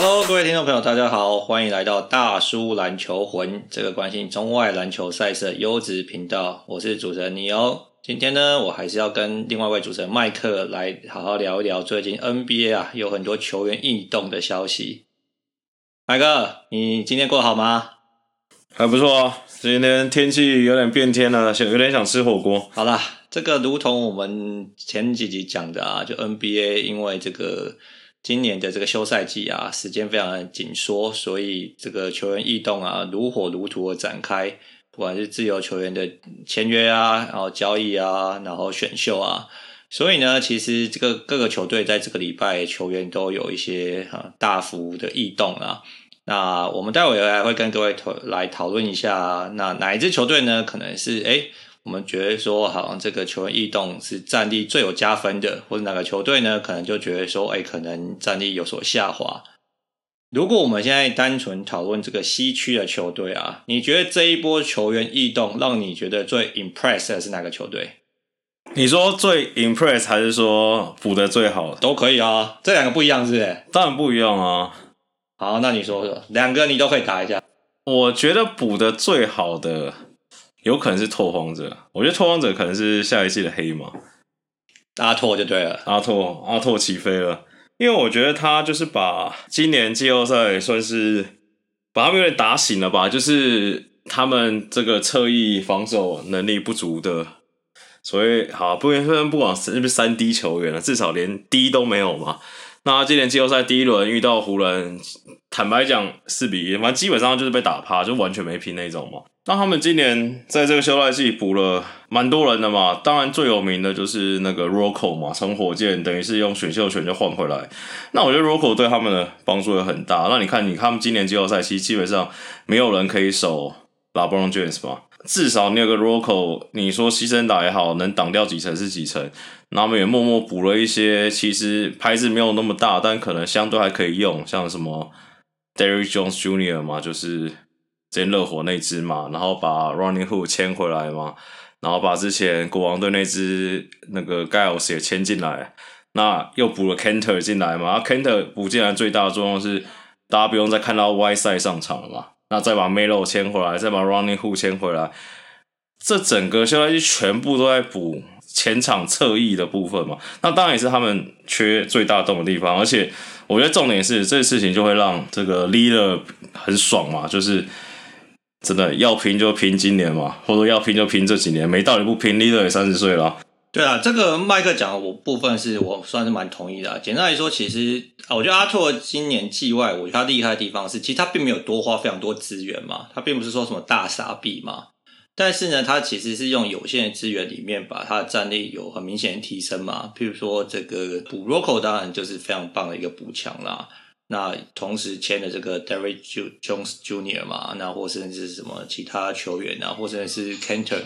Hello，各位听众朋友，大家好，欢迎来到大叔篮球魂这个关心中外篮球赛事的优质频道。我是主持人尼欧。今天呢，我还是要跟另外一位主持人麦克来好好聊一聊最近 NBA 啊有很多球员异动的消息。麦克，你今天过得好吗？还不错啊。今天天气有点变天了，有点想吃火锅。好啦，这个如同我们前几集讲的啊，就 NBA 因为这个。今年的这个休赛季啊，时间非常的紧缩，所以这个球员异动啊，如火如荼的展开。不管是自由球员的签约啊，然后交易啊，然后选秀啊，所以呢，其实这个各个球队在这个礼拜球员都有一些啊大幅的异动啊。那我们待会还会跟各位讨来讨论一下，那哪一支球队呢？可能是诶我们觉得说，好像这个球员异动是战力最有加分的，或者哪个球队呢？可能就觉得说，哎，可能战力有所下滑。如果我们现在单纯讨论这个西区的球队啊，你觉得这一波球员异动让你觉得最 impress 的是哪个球队？你说最 impress 还是说补的最好？都可以啊，这两个不一样是不是？当然不一样啊。好，那你说说，两个你都可以打一下。我觉得补的最好的。有可能是拓荒者，我觉得拓荒者可能是下一季的黑马，阿拓就对了，阿拓阿拓起飞了，因为我觉得他就是把今年季后赛算是把他们有点打醒了吧，就是他们这个侧翼防守能力不足的，所以好不虽然不管是不是三 D 球员了，至少连 D 都没有嘛。那今年季后赛第一轮遇到湖人，坦白讲四比一，反正基本上就是被打趴，就完全没拼那种嘛。那他们今年在这个休赛季补了蛮多人的嘛，当然最有名的就是那个 Rocco 嘛，从火箭等于是用选秀权就换回来。那我觉得 Rocco 对他们的帮助也很大。那你看，你他们今年季后赛其实基本上没有人可以守 LeBron James 嘛，至少你有个 Rocco，你说牺牲打也好，能挡掉几层是几层。那他们也默默补了一些，其实牌子没有那么大，但可能相对还可以用，像什么 Derrick Jones Jr. 嘛，就是。之前热火那只嘛，然后把 Rodney Hood 签回来嘛，然后把之前国王队那只那个 Giles 也签进来，那又补了 Kanter 进来嘛，Kanter 补进来最大的作用是大家不用再看到 Whiteside 上场了嘛，那再把 Melo 签回来，再把 Rodney Hood 签回来，这整个休赛季全部都在补前场侧翼的部分嘛，那当然也是他们缺最大洞的地方，而且我觉得重点是这个事情就会让这个 Leader 很爽嘛，就是。真的要拼就拼今年嘛，或者要拼就拼这几年，没道理不拼。利勒也三十岁了。对啊，这个麦克讲的我部分是我算是蛮同意的啊。简单来说，其实啊，我觉得阿拓今年季外，我觉得他厉害的地方是，其实他并没有多花非常多资源嘛，他并不是说什么大傻逼嘛。但是呢，他其实是用有限的资源里面，把他的战力有很明显的提升嘛。譬如说，这个补 roco，当然就是非常棒的一个补强啦。那同时签的这个 Derrick Jones Jr. 嘛，那或甚至是什么其他球员啊，或者是 Kanter。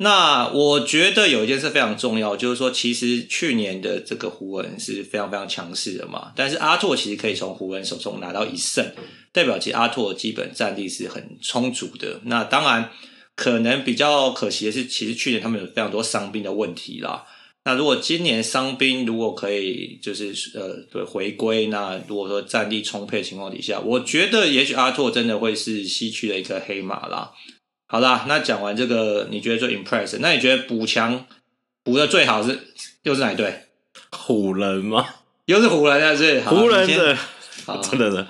那我觉得有一件事非常重要，就是说，其实去年的这个湖人是非常非常强势的嘛，但是阿拓其实可以从湖人手中拿到一胜，代表其实阿拓基本战力是很充足的。那当然，可能比较可惜的是，其实去年他们有非常多伤病的问题啦。那如果今年伤兵如果可以就是呃对回归，那如果说战力充沛的情况底下，我觉得也许阿拓真的会是西区的一个黑马啦。好啦，那讲完这个，你觉得最 impress？那你觉得补强补的最好是又是哪一队？湖人吗？又是湖人，但是湖人的真的的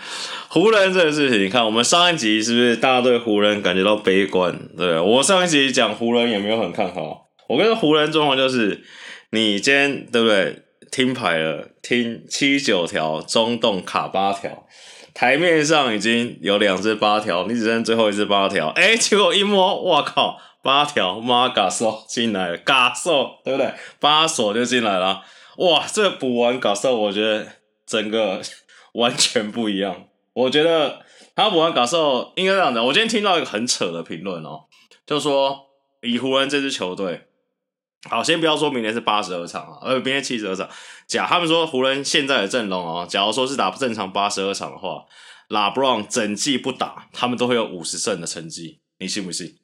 湖人这个事情，你看我们上一集是不是大家对湖人感觉到悲观？对，我上一集讲湖人也没有很看好。我跟湖人状况就是。你今天对不对？听牌了，听七九条，中洞卡八条，台面上已经有两只八条，你只剩最后一只八条。哎，结果一摸，哇靠，八条，妈嘎兽进来了，嘎兽对不对？八锁就进来了。哇，这补完嘎兽，我觉得整个完全不一样。我觉得他补完嘎兽应该这样的。我今天听到一个很扯的评论哦，就说以湖人这支球队。好，先不要说明年是八十二场啊，呃，明年七十二场。假他们说湖人现在的阵容哦，假如说是打正常八十二场的话，拉布朗整季不打，他们都会有五十胜的成绩，你信不信？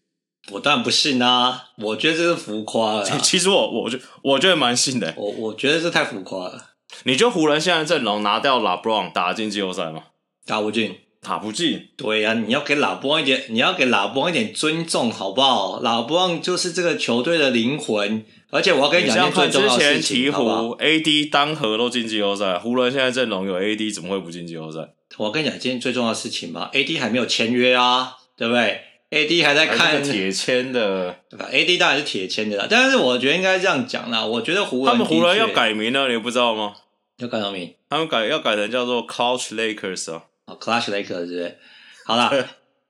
我当然不信啊，我觉得这是浮夸了。其实我，我觉，我觉得蛮信的。我我觉得这太浮夸了。你觉得湖人现在的阵容拿掉拉布朗打进季后赛吗？打不进，打不进。对呀、啊，你要给老布朗一点，你要给老布朗一点尊重，好不好？老布朗就是这个球队的灵魂，而且我要跟你讲一件最重要的事情，好不好？AD 单核都进季后赛，湖人现在阵容有 AD，怎么会不进季后赛？我跟你讲今天最重要的事情吧，AD 还没有签约啊，对不对？AD 还在看铁签的，对吧？AD 当然是铁签的啦，但是我觉得应该这样讲啦，我觉得湖人他们湖人要改名了，你不知道吗？要改什么名？他们改要改成叫做 Clutch Lakers 啊，哦，Clutch Lakers 是不是？好啦，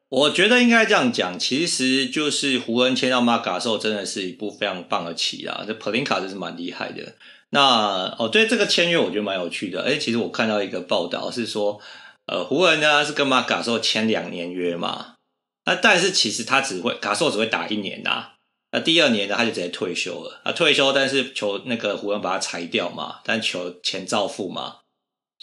我觉得应该这样讲，其实就是湖人签到马卡兽真的是一部非常棒的棋啦，这 Pelinka 真是蛮厉害的。那哦，对这个签约我觉得蛮有趣的，哎，其实我看到一个报道是说。呃，湖人呢是跟马卡兽签两年约嘛，那但是其实他只会卡兽只会打一年呐、啊，那第二年呢他就直接退休了，啊退休，但是球那个湖人把他裁掉嘛，但球钱照付嘛，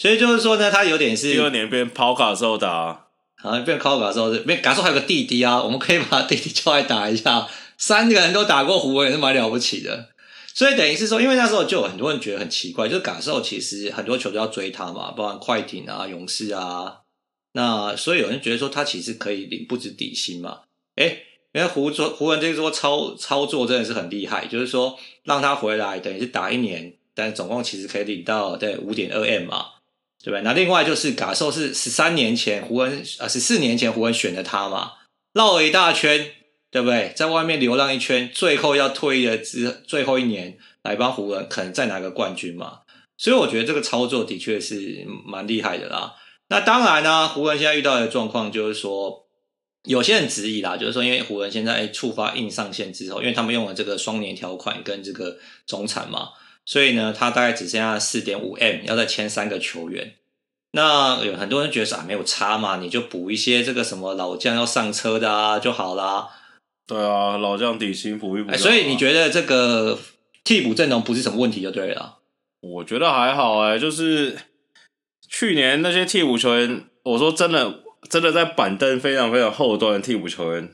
所以就是说呢，他有点是第二年变抛卡兽打，啊变抛卡兽是变卡兽还有个弟弟啊，我们可以把弟弟叫来打一下，三个人都打过湖人也是蛮了不起的。所以等于是说，因为那时候就有很多人觉得很奇怪，就是卡兽其实很多球队要追他嘛，包含快艇啊、勇士啊，那所以有人觉得说他其实可以领不止底薪嘛。诶，因为湖作湖人这个说操操作真的是很厉害，就是说让他回来等于是打一年，但总共其实可以领到对五点二 M 嘛，对不对？那另外就是卡兽是十三年前湖人啊十四年前湖人选的他嘛，绕了一大圈。对不对？在外面流浪一圈，最后要退役的之最后一年来帮湖人，可能再拿个冠军嘛。所以我觉得这个操作的确是蛮厉害的啦。那当然呢，湖人现在遇到的状况就是说，有些人质疑啦，就是说因为湖人现在触发硬上限之后，因为他们用了这个双年条款跟这个总产嘛，所以呢，他大概只剩下四点五 M，要再签三个球员。那有很多人觉得说啊，没有差嘛，你就补一些这个什么老将要上车的啊就好啦。对啊，老将底薪补一补，所以你觉得这个替补阵容不是什么问题就对了？我觉得还好哎，就是去年那些替补球员，我说真的，真的在板凳非常非常后端的替补球员，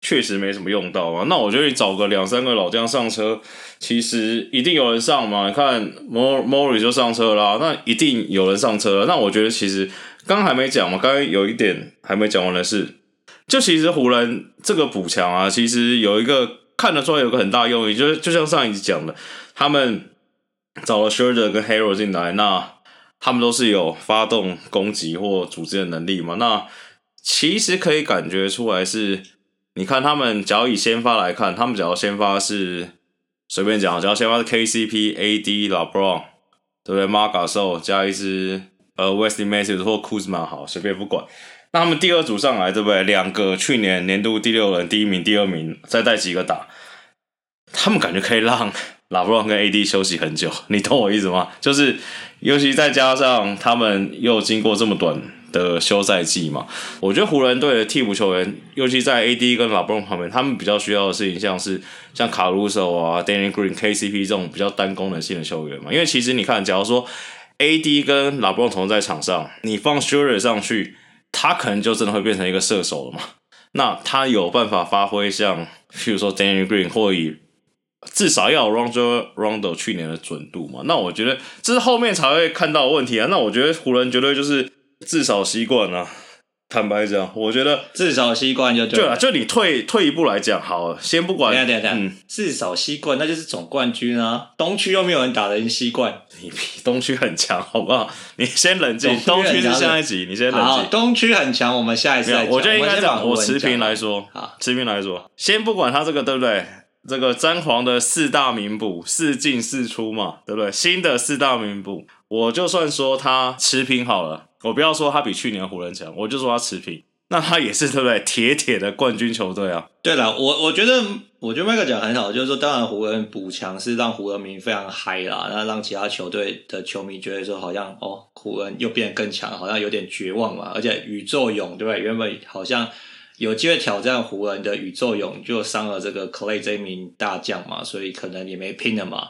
确实没什么用到嘛。那我觉得你找个两三个老将上车，其实一定有人上嘛。你看莫莫里就上车啦，那一定有人上车了。那我觉得其实刚还没讲嘛，刚刚有一点还没讲完的是。就其实湖人这个补强啊，其实有一个看得出来有个很大用意，就是就像上一集讲的，他们找了 Schroeder 跟 Harrell 进来，那他们都是有发动攻击或组织的能力嘛。那其实可以感觉出来是，你看他们，假如以先发来看，他们假如先发是随便讲，假如先发是 KCP、AD、LeBron，对不对 m a r g a s o 加一支呃 Wesley Matthews 或 Kuzma 好，随便不管。那他们第二组上来，对不对？两个去年年度第六人，第一名、第二名，再带几个打，他们感觉可以让拉布朗跟 AD 休息很久，你懂我意思吗？就是，尤其再加上他们又经过这么短的休赛季嘛，我觉得湖人队的替补球员，尤其在 AD 跟拉布朗旁边，他们比较需要的事情，像是像卡鲁索啊、Danny Green、KCP 这种比较单功能性的球员嘛。因为其实你看，假如说 AD 跟拉布朗同在场上，你放 Schroeder 上去。他可能就真的会变成一个射手了嘛？那他有办法发挥像，譬如说 Danny Green 或以至少要有 Rajon Rondo 去年的准度嘛？那我觉得这是后面才会看到的问题啊。那我觉得湖人绝对就是至少习惯了。坦白讲，我觉得至少习惯就对了。就你退退一步来讲，好，先不管，等下等下，嗯，至少习惯，那就是总冠军啊。东区又没有人打得赢西冠，你比东区很强，好不好？你先冷静。东区是下一集，你先冷静。东区很强，我们下一次。我觉得应该讲，我持平来说，好，持平来说，先不管他这个对不对？这个詹皇的四大名捕，四进四出嘛，对不对？新的四大名捕，我就算说他持平好了。我不要说他比去年湖人强，我就说他持平，那他也是对不对？铁铁的冠军球队啊。对了，我我觉得，我觉得麦克讲很好，就是说，当然湖人补强是让湖人迷非常嗨啦，那让其他球队的球迷觉得说，好像哦，湖人又变得更强，好像有点绝望嘛。而且宇宙勇对不对？原本好像有机会挑战湖人的宇宙勇，就伤了这个 Clay 这一名大将嘛，所以可能也没拼了嘛。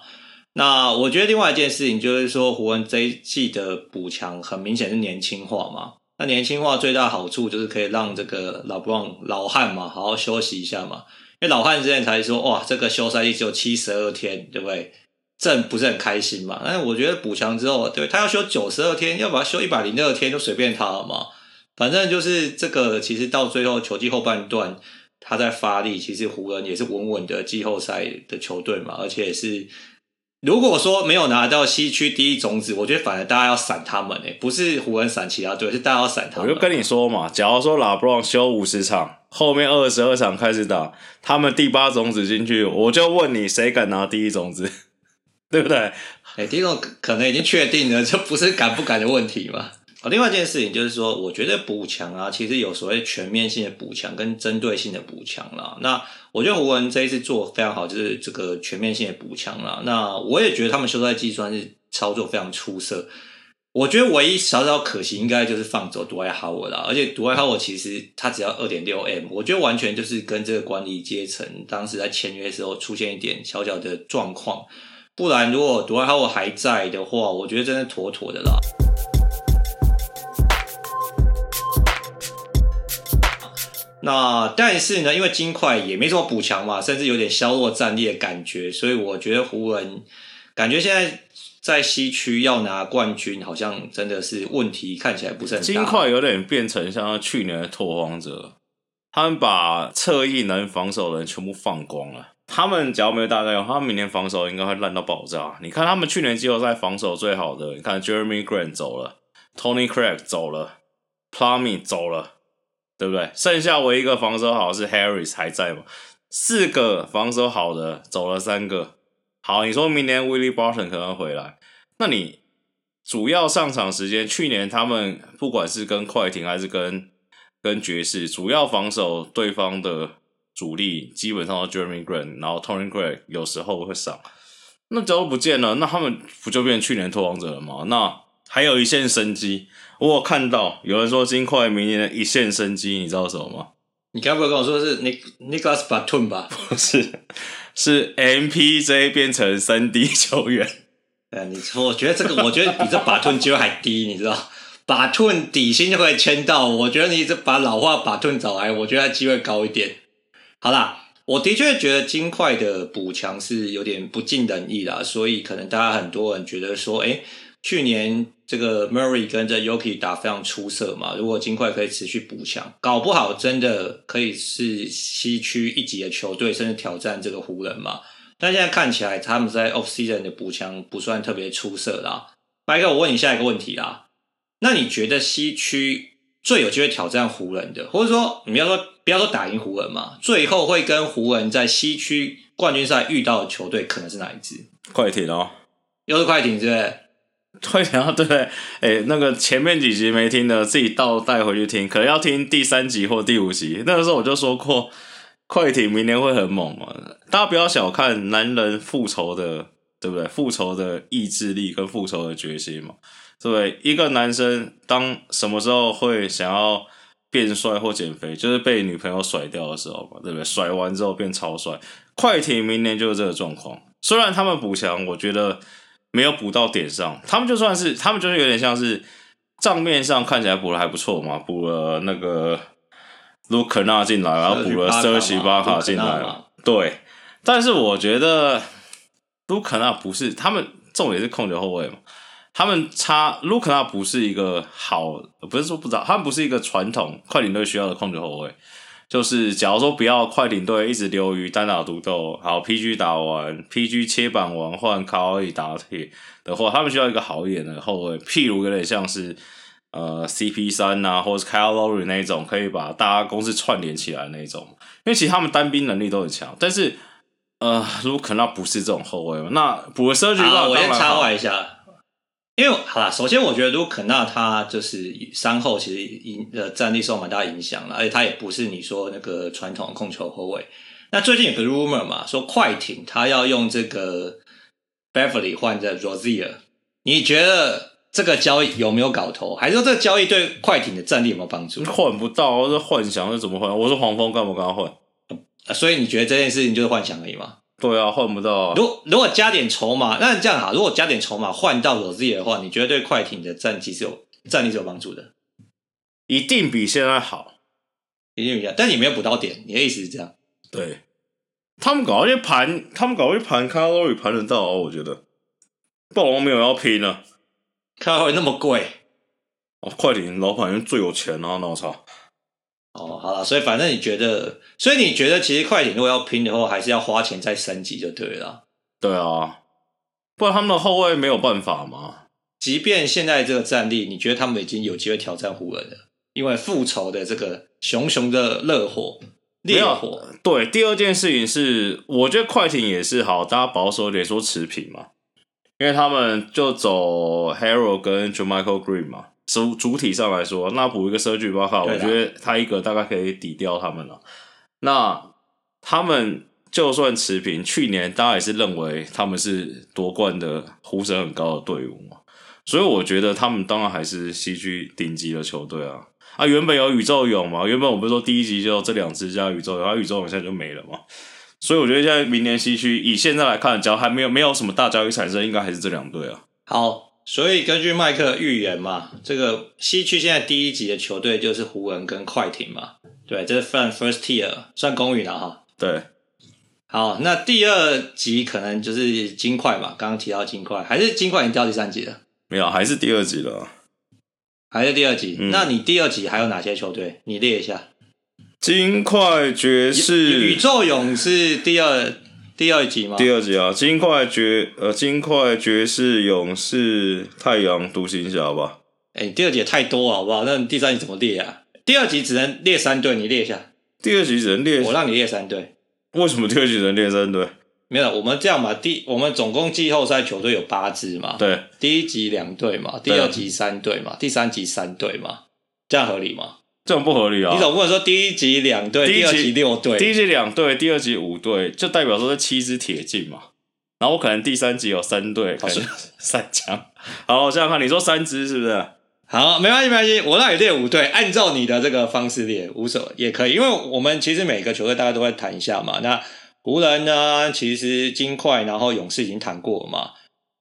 那我觉得另外一件事情就是说，湖人这一季的补强很明显是年轻化嘛。那年轻化最大好处就是可以让这个老布朗老汉嘛好好休息一下嘛。因为老汉之前才说哇，这个休赛季只有七十二天，对不对？正不是很开心嘛。但是我觉得补强之后，对他要休九十二天，要不要休一百零二天就随便他了嘛。反正就是这个，其实到最后球季后半段他在发力，其实湖人也是稳稳的季后赛的球队嘛，而且也是。如果说没有拿到西区第一种子，我觉得反而大家要闪他们诶、欸，不是湖人闪其他队，是大家要闪他们。我就跟你说嘛，假如说拉布朗休五十场，后面二十二场开始打，他们第八种子进去，我就问你，谁敢拿第一种子？对不对？诶、欸、第一种可能已经确定了，这不是敢不敢的问题嘛。好，另外一件事情就是说，我觉得补强啊，其实有所谓全面性的补强跟针对性的补强啦。那我觉得湖人这一次做非常好，就是这个全面性的补强啦。那我也觉得他们休赛季算是操作非常出色。我觉得唯一小小可惜，应该就是放走独爱哈沃啦。而且独爱哈沃其实他只要二点六 M，我觉得完全就是跟这个管理阶层当时在签约的时候出现一点小小的状况。不然如果独爱哈沃还在的话，我觉得真的妥妥的啦。那但是呢，因为金块也没什么补强嘛，甚至有点削弱战力的感觉，所以我觉得湖人感觉现在在西区要拿冠军，好像真的是问题看起来不是很大。金块有点变成像去年的拓荒者，他们把侧翼能防守的人全部放光了。他们只要没有大概用，他们明年防守应该会烂到爆炸。你看他们去年季后赛防守最好的，你看 Jeremy Grant 走了，Tony Craig 走了，Plumlee 走了。对不对？剩下唯一一个防守好是 Harris 还在吗？四个防守好的走了三个。好，你说明年 Willie Barton 可能回来，那你主要上场时间，去年他们不管是跟快艇还是跟跟爵士，主要防守对方的主力基本上都 Jeremy Grant，然后 Torrey Craig 有时候会上。那假如不见了，那他们不就变去年拓荒者了吗？那还有一线生机。我有看到有人说金块明年的一线生机，你知道什么吗？你刚不跟我说是 Nicolas Batum 吧？不是，是 MPJ 变成三 D 球员。哎，你说，我觉得这个，我觉得比这 Batum 机会还低，你知道？Batum 底薪就可以签到，我觉得你这把老化 Batum 找来，我觉得他机会高一点。好啦，我的确觉得金块的补强是有点不尽人意啦，所以可能大家很多人觉得说，哎。去年这个 Murray 跟这 Jokic 打非常出色嘛，如果金块可以持续补强，搞不好真的可以是西区一级的球队，甚至挑战这个湖人嘛。但现在看起来他们在 Off Season 的补强不算特别出色啦。白哥，我问你下一个问题啦，那你觉得西区最有机会挑战湖人的，或者说你要说不要说打赢湖人嘛，最后会跟湖人在西区冠军赛遇到的球队可能是哪一支？快艇哦，又是快艇，对不对？快艇啊，对不对？哎，那个前面几集没听的，自己倒带回去听，可能要听第三集或第五集。那个时候我就说过，快艇明年会很猛嘛。大家不要小看男人复仇的，对不对？复仇的意志力跟复仇的决心嘛，对不对？一个男生当什么时候会想要变帅或减肥，就是被女朋友甩掉的时候嘛，对不对？甩完之后变超帅。快艇明年就是这个状况。虽然他们补强，我觉得。没有补到点上，他们就算是他们就是有点像是账面上看起来补的还不错嘛，补了那个卢克纳进来，然后补了瑟西巴卡进来了，对。但是我觉得卢克纳不是他们重点是控球后卫嘛，他们差卢克纳不是一个好，不是说不知道，他们不是一个传统快艇队需要的控球后卫。就是，假如说不要快艇队一直流于单打独斗，好 PG 打完，PG 切板完换卡尔打铁的话，他们需要一个好一点的后卫，譬如有点像是呃 CP 三啊，或者是 Kyle Lowry 那种，可以把大家公司串联起来那种。因为其实他们单兵能力都很强，但是呃，如果可能不是这种后卫嘛，那补个设计的话，我先插话一下。因为好啦，首先我觉得，如果肯纳他就是三后，其实影呃战力受蛮大影响了，而且他也不是你说那个传统的控球后卫。那最近有个 rumor 嘛，说快艇他要用这个 Beverly 换这 Rozier，你觉得这个交易有没有搞头？还是说这个交易对快艇的战力有没有帮助？换不到，这幻想是怎么换？我说黄蜂干嘛跟他换？所以你觉得这件事情就是幻想而已吗？对啊，换不到啊。如果如果加点筹码，那这样好。如果加点筹码换到罗兹尔的话，你觉得对快艇的战绩是有战力是有帮助的？一定比现在好，一定比现在。但你没有补到点，你的意思是这样？对，他们搞一些盘，他们搞一些盘，卡洛里盘得到哦，我觉得。暴龙没有要拼了，开会那么贵哦，快艇老板因为最有钱啊，那我操！哦，好了，所以反正你觉得，所以你觉得其实快艇如果要拼的话，还是要花钱再升级就对了。对啊，不然他们的后卫没有办法嘛。即便现在这个战力，你觉得他们已经有机会挑战湖人了？因为复仇的这个熊熊的热火。烈火对，第二件事情是，我觉得快艇也是好，大家保守点说持平嘛，因为他们就走 Harrell 跟 JaMychal Green 嘛，主主体上来说，那补一个 Serge Ibaka，我觉得他一个大概可以抵掉他们了。那他们就算持平，去年大家也是认为他们是夺冠的呼声很高的队伍嘛，所以我觉得他们当然还是西区顶级的球队啊。啊，原本有宇宙勇嘛，原本我不是说第一集就这两支加宇宙勇，然后宇宙勇现在就没了嘛，所以我觉得现在明年西区以现在来看，只要还没有没有什么大交易产生，应该还是这两队啊。好，所以根据麦克预言嘛，这个西区现在第一级的球队就是湖人跟快艇嘛，对，这是算 first tier，算公允了哈。对，好，那第二级可能就是金块嘛，刚刚提到金块，还是金块已经掉第三级了？没有，还是第二级了。还是第二级？嗯、那你第二级还有哪些球队？你列一下。金块爵士、宇宙勇士第二第二集吗？第二集啊，金块爵呃，金块爵士、勇士、太阳、独行侠吧。哎、欸，第二集也太多了，好不好？那你第三集怎么列啊？第二集只能列三队，你列一下。第二集只能列，我让你列三队。为什么第二集只能列三队？没有，我们这样吧，第我们总共季后赛球队有八支嘛，对，第一集两队嘛，第二集三队嘛，第三集三队嘛，这样合理吗？这种不合理啊！你总不能说第一集两队，第二集六队，第一集两队，第二集五队，就代表说是七支铁进嘛。然后我可能第三集有三队，可能 三强。好，我想想看，你说三支是不是？好，没关系，没关系，我让你列五队，按照你的这个方式列，无所谓也可以，因为我们其实每个球队大家都会谈一下嘛，那。湖人呢，其实金块，然后勇士已经谈过了嘛，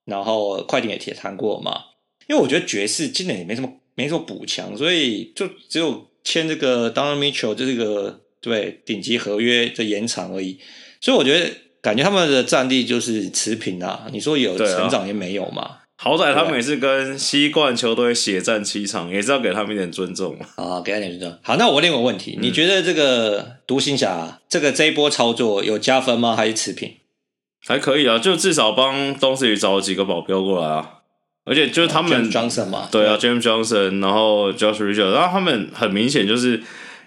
然后快艇也也谈过了嘛。因为我觉得爵士今年也没什么没什么补强，所以就只有签这个 Donovan Mitchell 这个对顶级合约的延长而已。所以我觉得感觉他们的战力就是持平啊。你说有成长也没有嘛。好歹他们也是跟西冠球队血战七场，也是要给他们一点尊重啊，给他点尊重。好，那我另一个问题，嗯、你觉得这个独行侠这个这一波操作有加分吗？还是持平？还可以啊，就至少帮东西找了几个保镖过来啊，而且就是他们 James Johnson 嘛，对啊，James Johnson，然后 Josh Richardson，然后他们很明显就是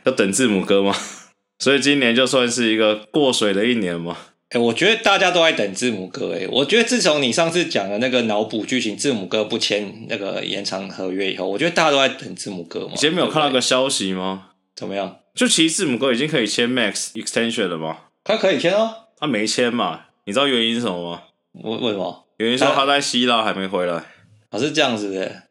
要等字母哥嘛，所以今年就算是一个过水的一年嘛。哎、欸，我觉得大家都在等字母哥。哎，我觉得自从你上次讲的那个脑补剧情，字母哥不签那个延长合约以后，我觉得大家都在等字母哥嘛。你今天没有看到个消息吗？怎么样？就其实字母哥已经可以签 Max Extension 了吗？他可以签哦。他没签嘛？你知道原因是什么吗？为为什么？原因说他在希腊还没回来。啊，是这样子的。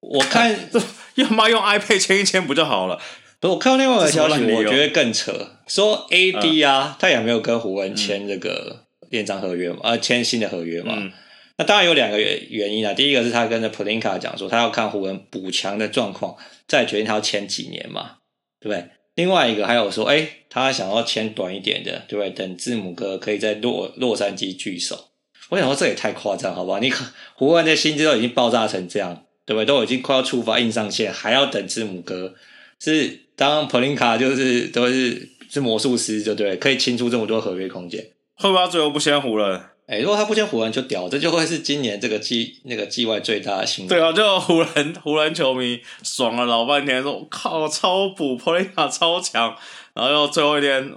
我看 这要么用 iPad 签一签不就好了？不是，我看到另外一个消息，我觉得更扯。说 AD 啊，嗯、他也没有跟湖人签这个延长合约嘛，呃，签新的合约嘛。嗯、那当然有两个原原因啊。第一个是他跟着 Pelinka 讲说，他要看湖人补强的状况，再决定他要签几年嘛，对不对？另外一个还有说，哎、欸，他想要签短一点的，对不对？等字母哥可以在洛洛杉矶聚首。我想说这也太夸张，好不好？你看湖人的薪资都已经爆炸成这样，对不对？都已经快要触发硬上限，还要等字母哥是？当普林卡就是都是是魔术师，就对，可以清出这么多合约空间。会不会他最后不签湖人？哎、欸，如果他不签湖人就屌，这就会是今年这个季那个季外最大的新闻。对啊，就湖人湖人球迷爽了老半天，说我靠超补普林卡超强，然后又最后一天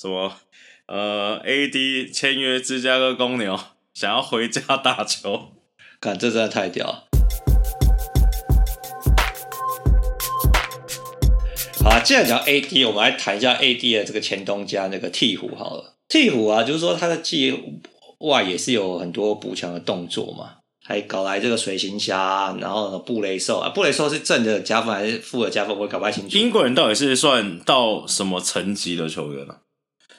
什么呃 AD 签约芝加哥公牛，想要回家打球，看这真的太屌了。好，既然讲 AD，我们来谈一下 AD 的这个前东家那个鹈鹕好了。鹈鹕啊，就是说他的季外也是有很多补强的动作嘛，还搞来这个水行侠，然后呢布雷兽啊，布雷兽是正的加分还是负的加分？我搞不太清楚。英国人到底是算到什么层级的球员呢、啊？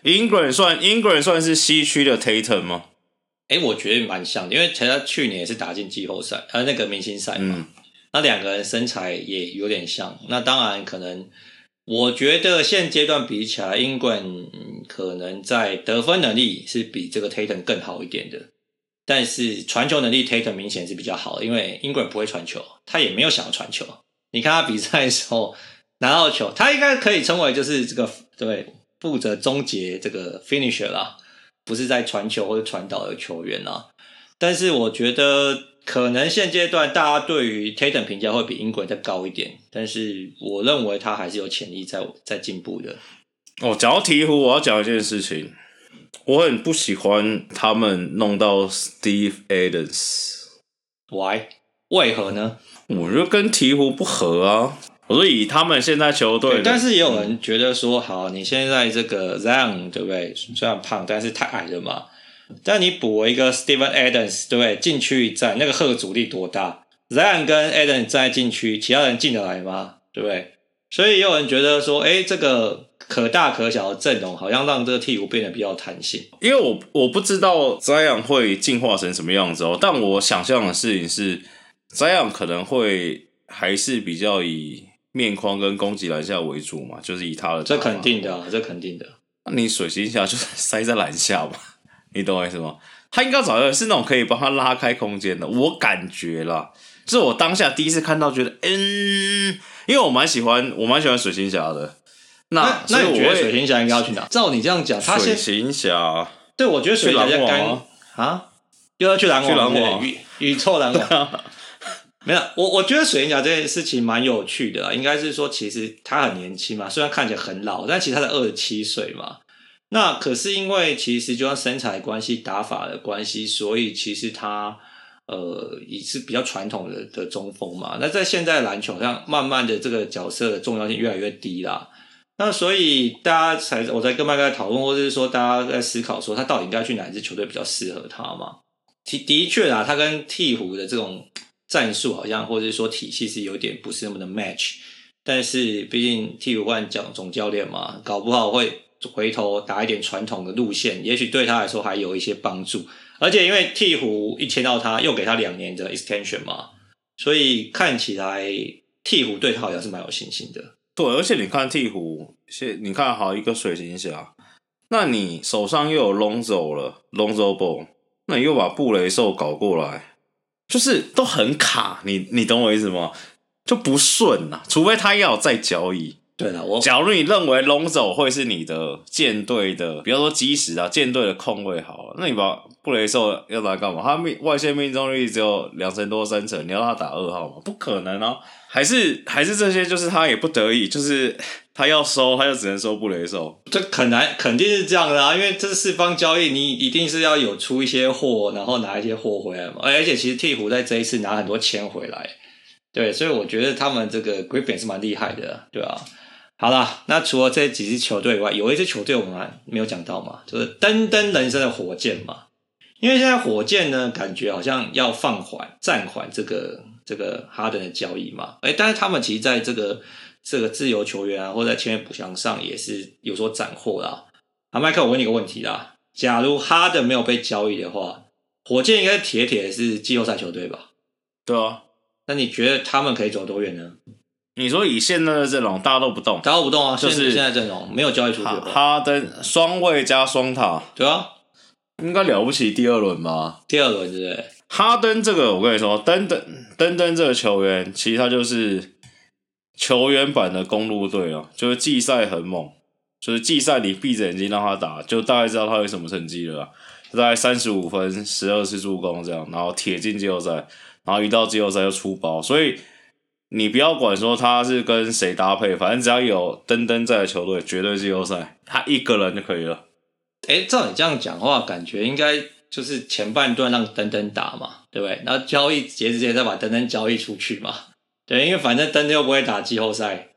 英国人算英国人算是西区的 Tatum 吗？哎、欸，我觉得蛮像的，因为他去年也是打进季后赛，呃，那个明星赛嘛，嗯、那两个人身材也有点像。那当然可能。我觉得现阶段比起来，英冠可能在得分能力是比这个 Tatum 更好一点的。但是传球能力 Tatum 明显是比较好的，因为 Ingram 不会传球，他也没有想要传球。你看他比赛的时候拿到球，他应该可以称为就是这个对负责终结这个 finisher 啦，不是在传球或者传导的球员啦。但是我觉得可能现阶段大家对于 Tatum 评价会比 Ingram 再高一点，但是我认为他还是有潜力在在进步的。哦，讲到鹈鹕，我要讲一件事情，我很不喜欢他们弄到 Steve Adams。Why？为何呢？我觉得跟鹈鹕不合啊。我说以他们现在球队，但是也有人觉得说，好，你现在这个 Zion 对不对？虽然胖，但是太矮了嘛。但你补一个 Steven Adams，对不对？禁区一站，那个荷阻力多大？Zion 跟 Adams 站在禁区，其他人进得来吗？对不对？所以也有人觉得说，哎，这个可大可小的阵容，好像让这个替补变得比较弹性。因为我我不知道 Zion 会进化成什么样子哦，但我想象的事情是，Zion 可能会还是比较以面框跟攻击篮下为主嘛，就是以他的。这肯定的，这肯定的。那你水行侠就 塞在篮下嘛。你懂我意思吗？他应该找的是那种可以帮他拉开空间的，我感觉啦，就是我当下第一次看到，觉得嗯，因为我蛮喜欢，我蛮喜欢水行侠的。那那你觉得水行侠应该要去哪？照你这样讲，他水行侠，对，我觉得水行侠该啊，又要去篮网，网宇宇宙篮网。没有，我我觉得水行侠这件事情蛮有趣的，应该是说，其实他很年轻嘛，虽然看起来很老，但其实他才二十七岁嘛。那可是因为其实就像身材关系、打法的关系，所以其实他呃也是比较传统的的中锋嘛。那在现在篮球上，慢慢的这个角色的重要性越来越低啦。那所以大家才我在跟麦克讨论，或者是说大家在思考说他到底应该去哪支球队比较适合他嘛？的的确啊，他跟鹈鹕的这种战术好像或者说体系是有点不是那么的 match。但是毕竟鵜鹕换讲总教练嘛，搞不好会。回头打一点传统的路线，也许对他来说还有一些帮助。而且因为鹈鹕一签到他，又给他两年的 extension 嘛，所以看起来鹈鹕对他好像是蛮有信心的。对，而且你看鹈鹕，现你看好一个水行侠，那你手上又有 Lonzo 了，Lonzo Ball，那你又把布雷兽搞过来，就是都很卡。你你懂我意思吗？就不顺呐，除非他要再交易。对了，我假如你认为 Lonzo 会是你的舰队的，比方说基石啊，舰队的控卫好了，那你把布雷兽要拿来干嘛？他命外线命中率只有两成多三成，你要他打二号吗？不可能啊！还是还是这些，就是他也不得已，就是他要收，他就只能收布雷兽。这很难，肯定是这样的啊，因为这是四方交易，你一定是要有出一些货，然后拿一些货回来嘛。而且其实鵜鹕在这一次拿很多钱回来，对，所以我觉得他们这个 Griffin 是蛮厉害的，对、啊？好了，那除了这几支球队以外，有一支球队我们还没有讲到嘛，就是登登人生的火箭嘛。因为现在火箭呢，感觉好像要放缓、暂缓这个这个哈登的交易嘛。哎，但是他们其实在这个这个自由球员啊，或者在签约补强上也是有所斩获啦。啊，麦克，我问你个问题啦：假如哈登没有被交易的话，火箭应该铁铁是季后赛球队吧？对啊。那你觉得他们可以走多远呢？你说以现在的阵容，大家都不动，大家都不动啊，就是现在阵容没有交易出去。哈登双卫加双塔，对啊，应该了不起第二轮吧？第二轮对不对？哈登这个，我跟你说，登登登登这个球员，其实他就是球员版的公路队啊，就是季赛很猛，就是季赛你闭着眼睛让他打，就大概知道他有什么成绩了，大概三十五分、十二次助攻这样，然后铁进季后赛，然后一到季后赛就出包，所以。你不要管说他是跟谁搭配，反正只要有登登在的球队，绝对季后赛，他一个人就可以了。哎，照你这样讲话，感觉应该就是前半段让登登打嘛，对不对？然后交易截止前再把登登交易出去嘛，对，因为反正登登又不会打季后赛，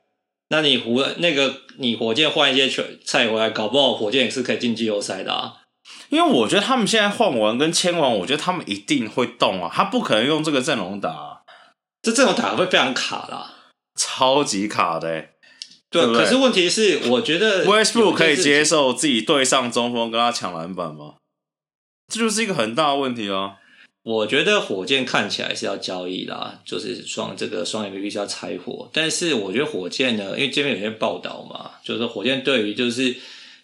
那你湖那个你火箭换一些球菜回来，搞不好火箭也是可以进季后赛的啊。因为我觉得他们现在换完跟签完，我觉得他们一定会动啊，他不可能用这个阵容打啊。这阵容打会非常卡啦，超级卡的、欸。对，对对，可是问题是，我觉得 Westbrook 可以接受自己对上中锋跟他抢篮板吗？这就是一个很大的问题啊。我觉得火箭看起来是要交易啦，就是双这个双 MVP 是要拆伙，但是我觉得火箭呢，因为这边有些报道嘛，就是说火箭对于就是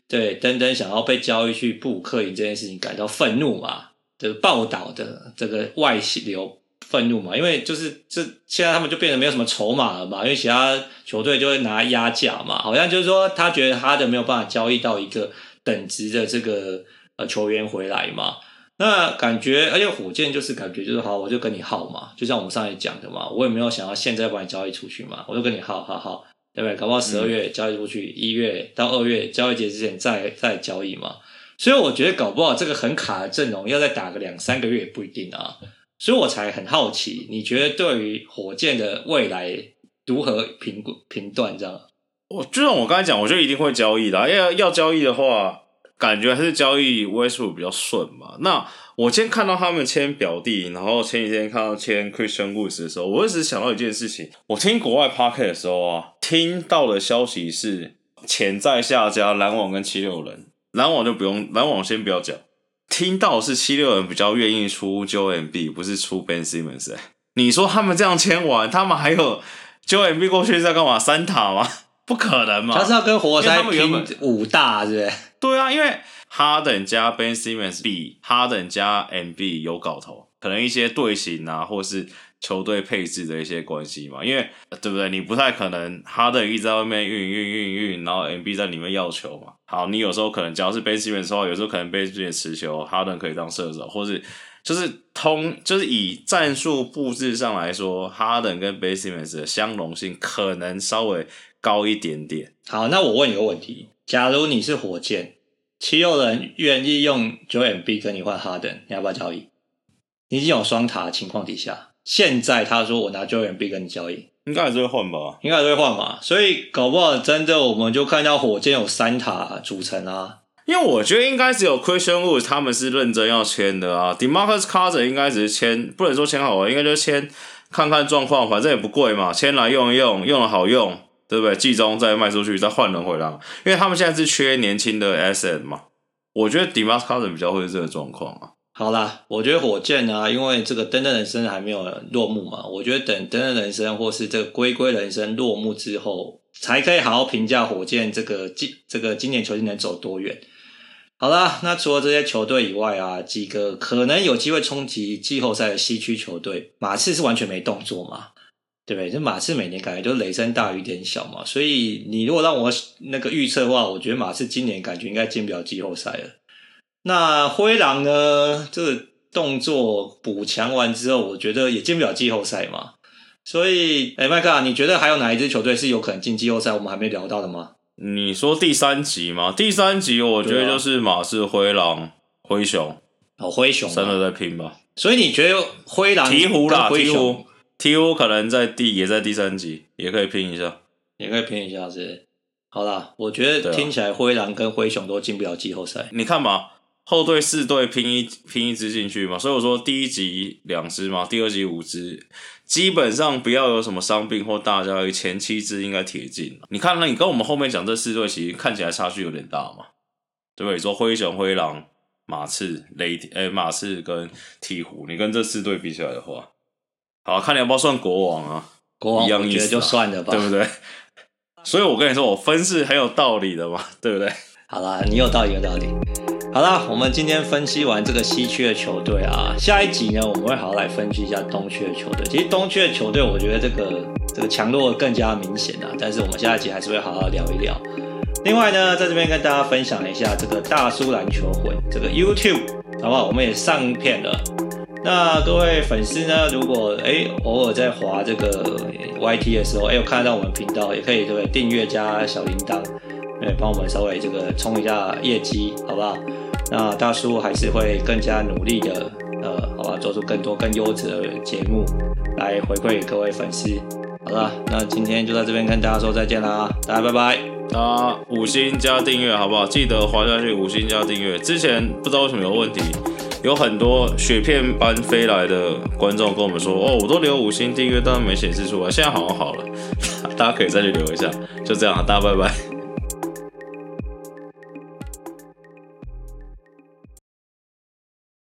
对登登想要被交易去布鲁克林这件事情感到愤怒嘛。这个报道的这个外流愤怒嘛，因为就是这现在他们就变得没有什么筹码了嘛，因为其他球队就会拿压价嘛，好像就是说他觉得哈登没有办法交易到一个等值的这个呃球员回来嘛。那感觉，而且火箭就是感觉就是好，我就跟你耗嘛，就像我们上一讲的嘛，我也没有想要现在把你交易出去嘛，我就跟你耗耗耗，对不对？搞不好十二月交易出去，一、嗯、月到二月交易节之前再再交易嘛。所以我觉得搞不好这个很卡的阵容要再打个两三个月也不一定啊。所以我才很好奇，你觉得对于火箭的未来如何评估评断？这样？我就像我刚才讲，我就一定会交易的，要要交易的话。感觉还是交易 Westbrook 比较顺嘛。那我今天看到他们签表弟，然后前几天看到签 Christian Wood 的时候，我一直想到一件事情。我听国外 Podcast 的时候啊，听到的消息是潜在下家篮网跟七六人，篮网就不用，篮网先不要讲。听到是七六人比较愿意出 Joel Embiid，不是出 Ben Simmons，欸。你说他们这样签完，他们还有 Joel Embiid 过去在干嘛？三塔吗？不可能嘛！他是要跟活塞拼五大，是不是？对啊，因为哈登加 Ben Simmons 比哈登加 M B 有搞头，可能一些队形啊，或是球队配置的一些关系嘛。因为对不对？你不太可能哈登一直在外面运运运运，然后 M B 在里面要球嘛。好，你有时候可能只要是 Ben Simmons 的话，有时候可能 Ben Simmons 持球，哈登可以当射手，或是就是通，就是以战术布置上来说，哈登跟 Ben Simmons 的相容性可能稍微。高一点点。好，那我问你个问题：假如你是火箭，七六人愿意用九 M B 跟你换哈登，你要不要交易？你已经有双塔的情况底下，现在他说我拿九 M B 跟你交易，应该还是会换吧？应该还是会换吧？所以搞不好真的我们就看到火箭有三塔组成啊。因为我觉得应该只有 Christian Wood 他们是认真要签的啊，DeMarcus Cousins 应该只是签，不能说签好了，应该就是签看看状况，反正也不贵嘛，签来用一用，用了好用。对不对？季中再卖出去，再换人回来，因为他们现在是缺年轻的 asset 嘛。我觉得 DeMarcus Cousins 比较会是这个状况啊。好啦，我觉得火箭啊，因为这个登登人生还没有落幕嘛，我觉得等登登人生或是这个龟龟人生落幕之后，才可以好好评价火箭这个今这个今年球季能走多远。好啦，那除了这些球队以外啊，几个可能有机会冲击季后赛的西区球队，马刺是完全没动作嘛。对不对？这马刺每年感觉都雷声大雨点小嘛，所以你如果让我那个预测的话，我觉得马刺今年感觉应该进不了季后赛了。那灰狼呢？这个动作补强完之后，我觉得也进不了季后赛嘛。所以，哎，麦克，你觉得还有哪一支球队是有可能进季后赛？我们还没聊到的吗？你说第三集吗？第三集我觉得就是马刺、灰狼、灰熊。哦，灰熊真的在拼吧？所以你觉得灰狼、鹈鹕啦，鵜鹕。T.O. 可能在第也在第三集，也可以拼一下，也可以拼一下是，好啦，我觉得听起来灰狼跟灰熊都进不了季后赛。你看嘛，后队四队拼一拼一支进去嘛，所以我说第一集两支嘛，第二集五支，基本上不要有什么伤病或大交易，前七支应该铁进。你看，那你跟我们后面讲这四队，其实看起来差距有点大嘛，对不对？你说灰熊、灰狼、马刺、雷诶、欸，马刺跟鹈鹕，你跟这四队比起来的话。好，看你要不要算国王啊？国王，一样意思，就算了吧，对不对？所以我跟你说，我分是很有道理的嘛，对不对？好啦，你有道理，有道理。好啦，我们今天分析完这个西区的球队啊，下一集呢，我们会好好来分析一下东区的球队。其实东区的球队，我觉得这个这个强弱更加明显啊。但是我们下一集还是会好好聊一聊。另外呢，在这边跟大家分享一下这个大叔篮球魂这个 YouTube，好不好？我们也上片了。那各位粉丝呢？如果哎偶尔在滑这个 YT 的时候，哎有看到我们频道，也可以对不对？订阅加小铃铛，哎帮我们稍微这个冲一下业绩，好不好？那大叔还是会更加努力的，呃，好吧，做出更多更优质的节目来回馈给各位粉丝。好了，那今天就在这边跟大家说再见啦，大家拜拜。大家五星加订阅好不好？记得滑下去五星加订阅。之前不知道为什么有问题。有很多雪片般飞来的观众跟我们说：“哦，我都留五星订阅，但没显示出来。现在好像好了，大家可以再去留一下。”就这样，大家拜拜。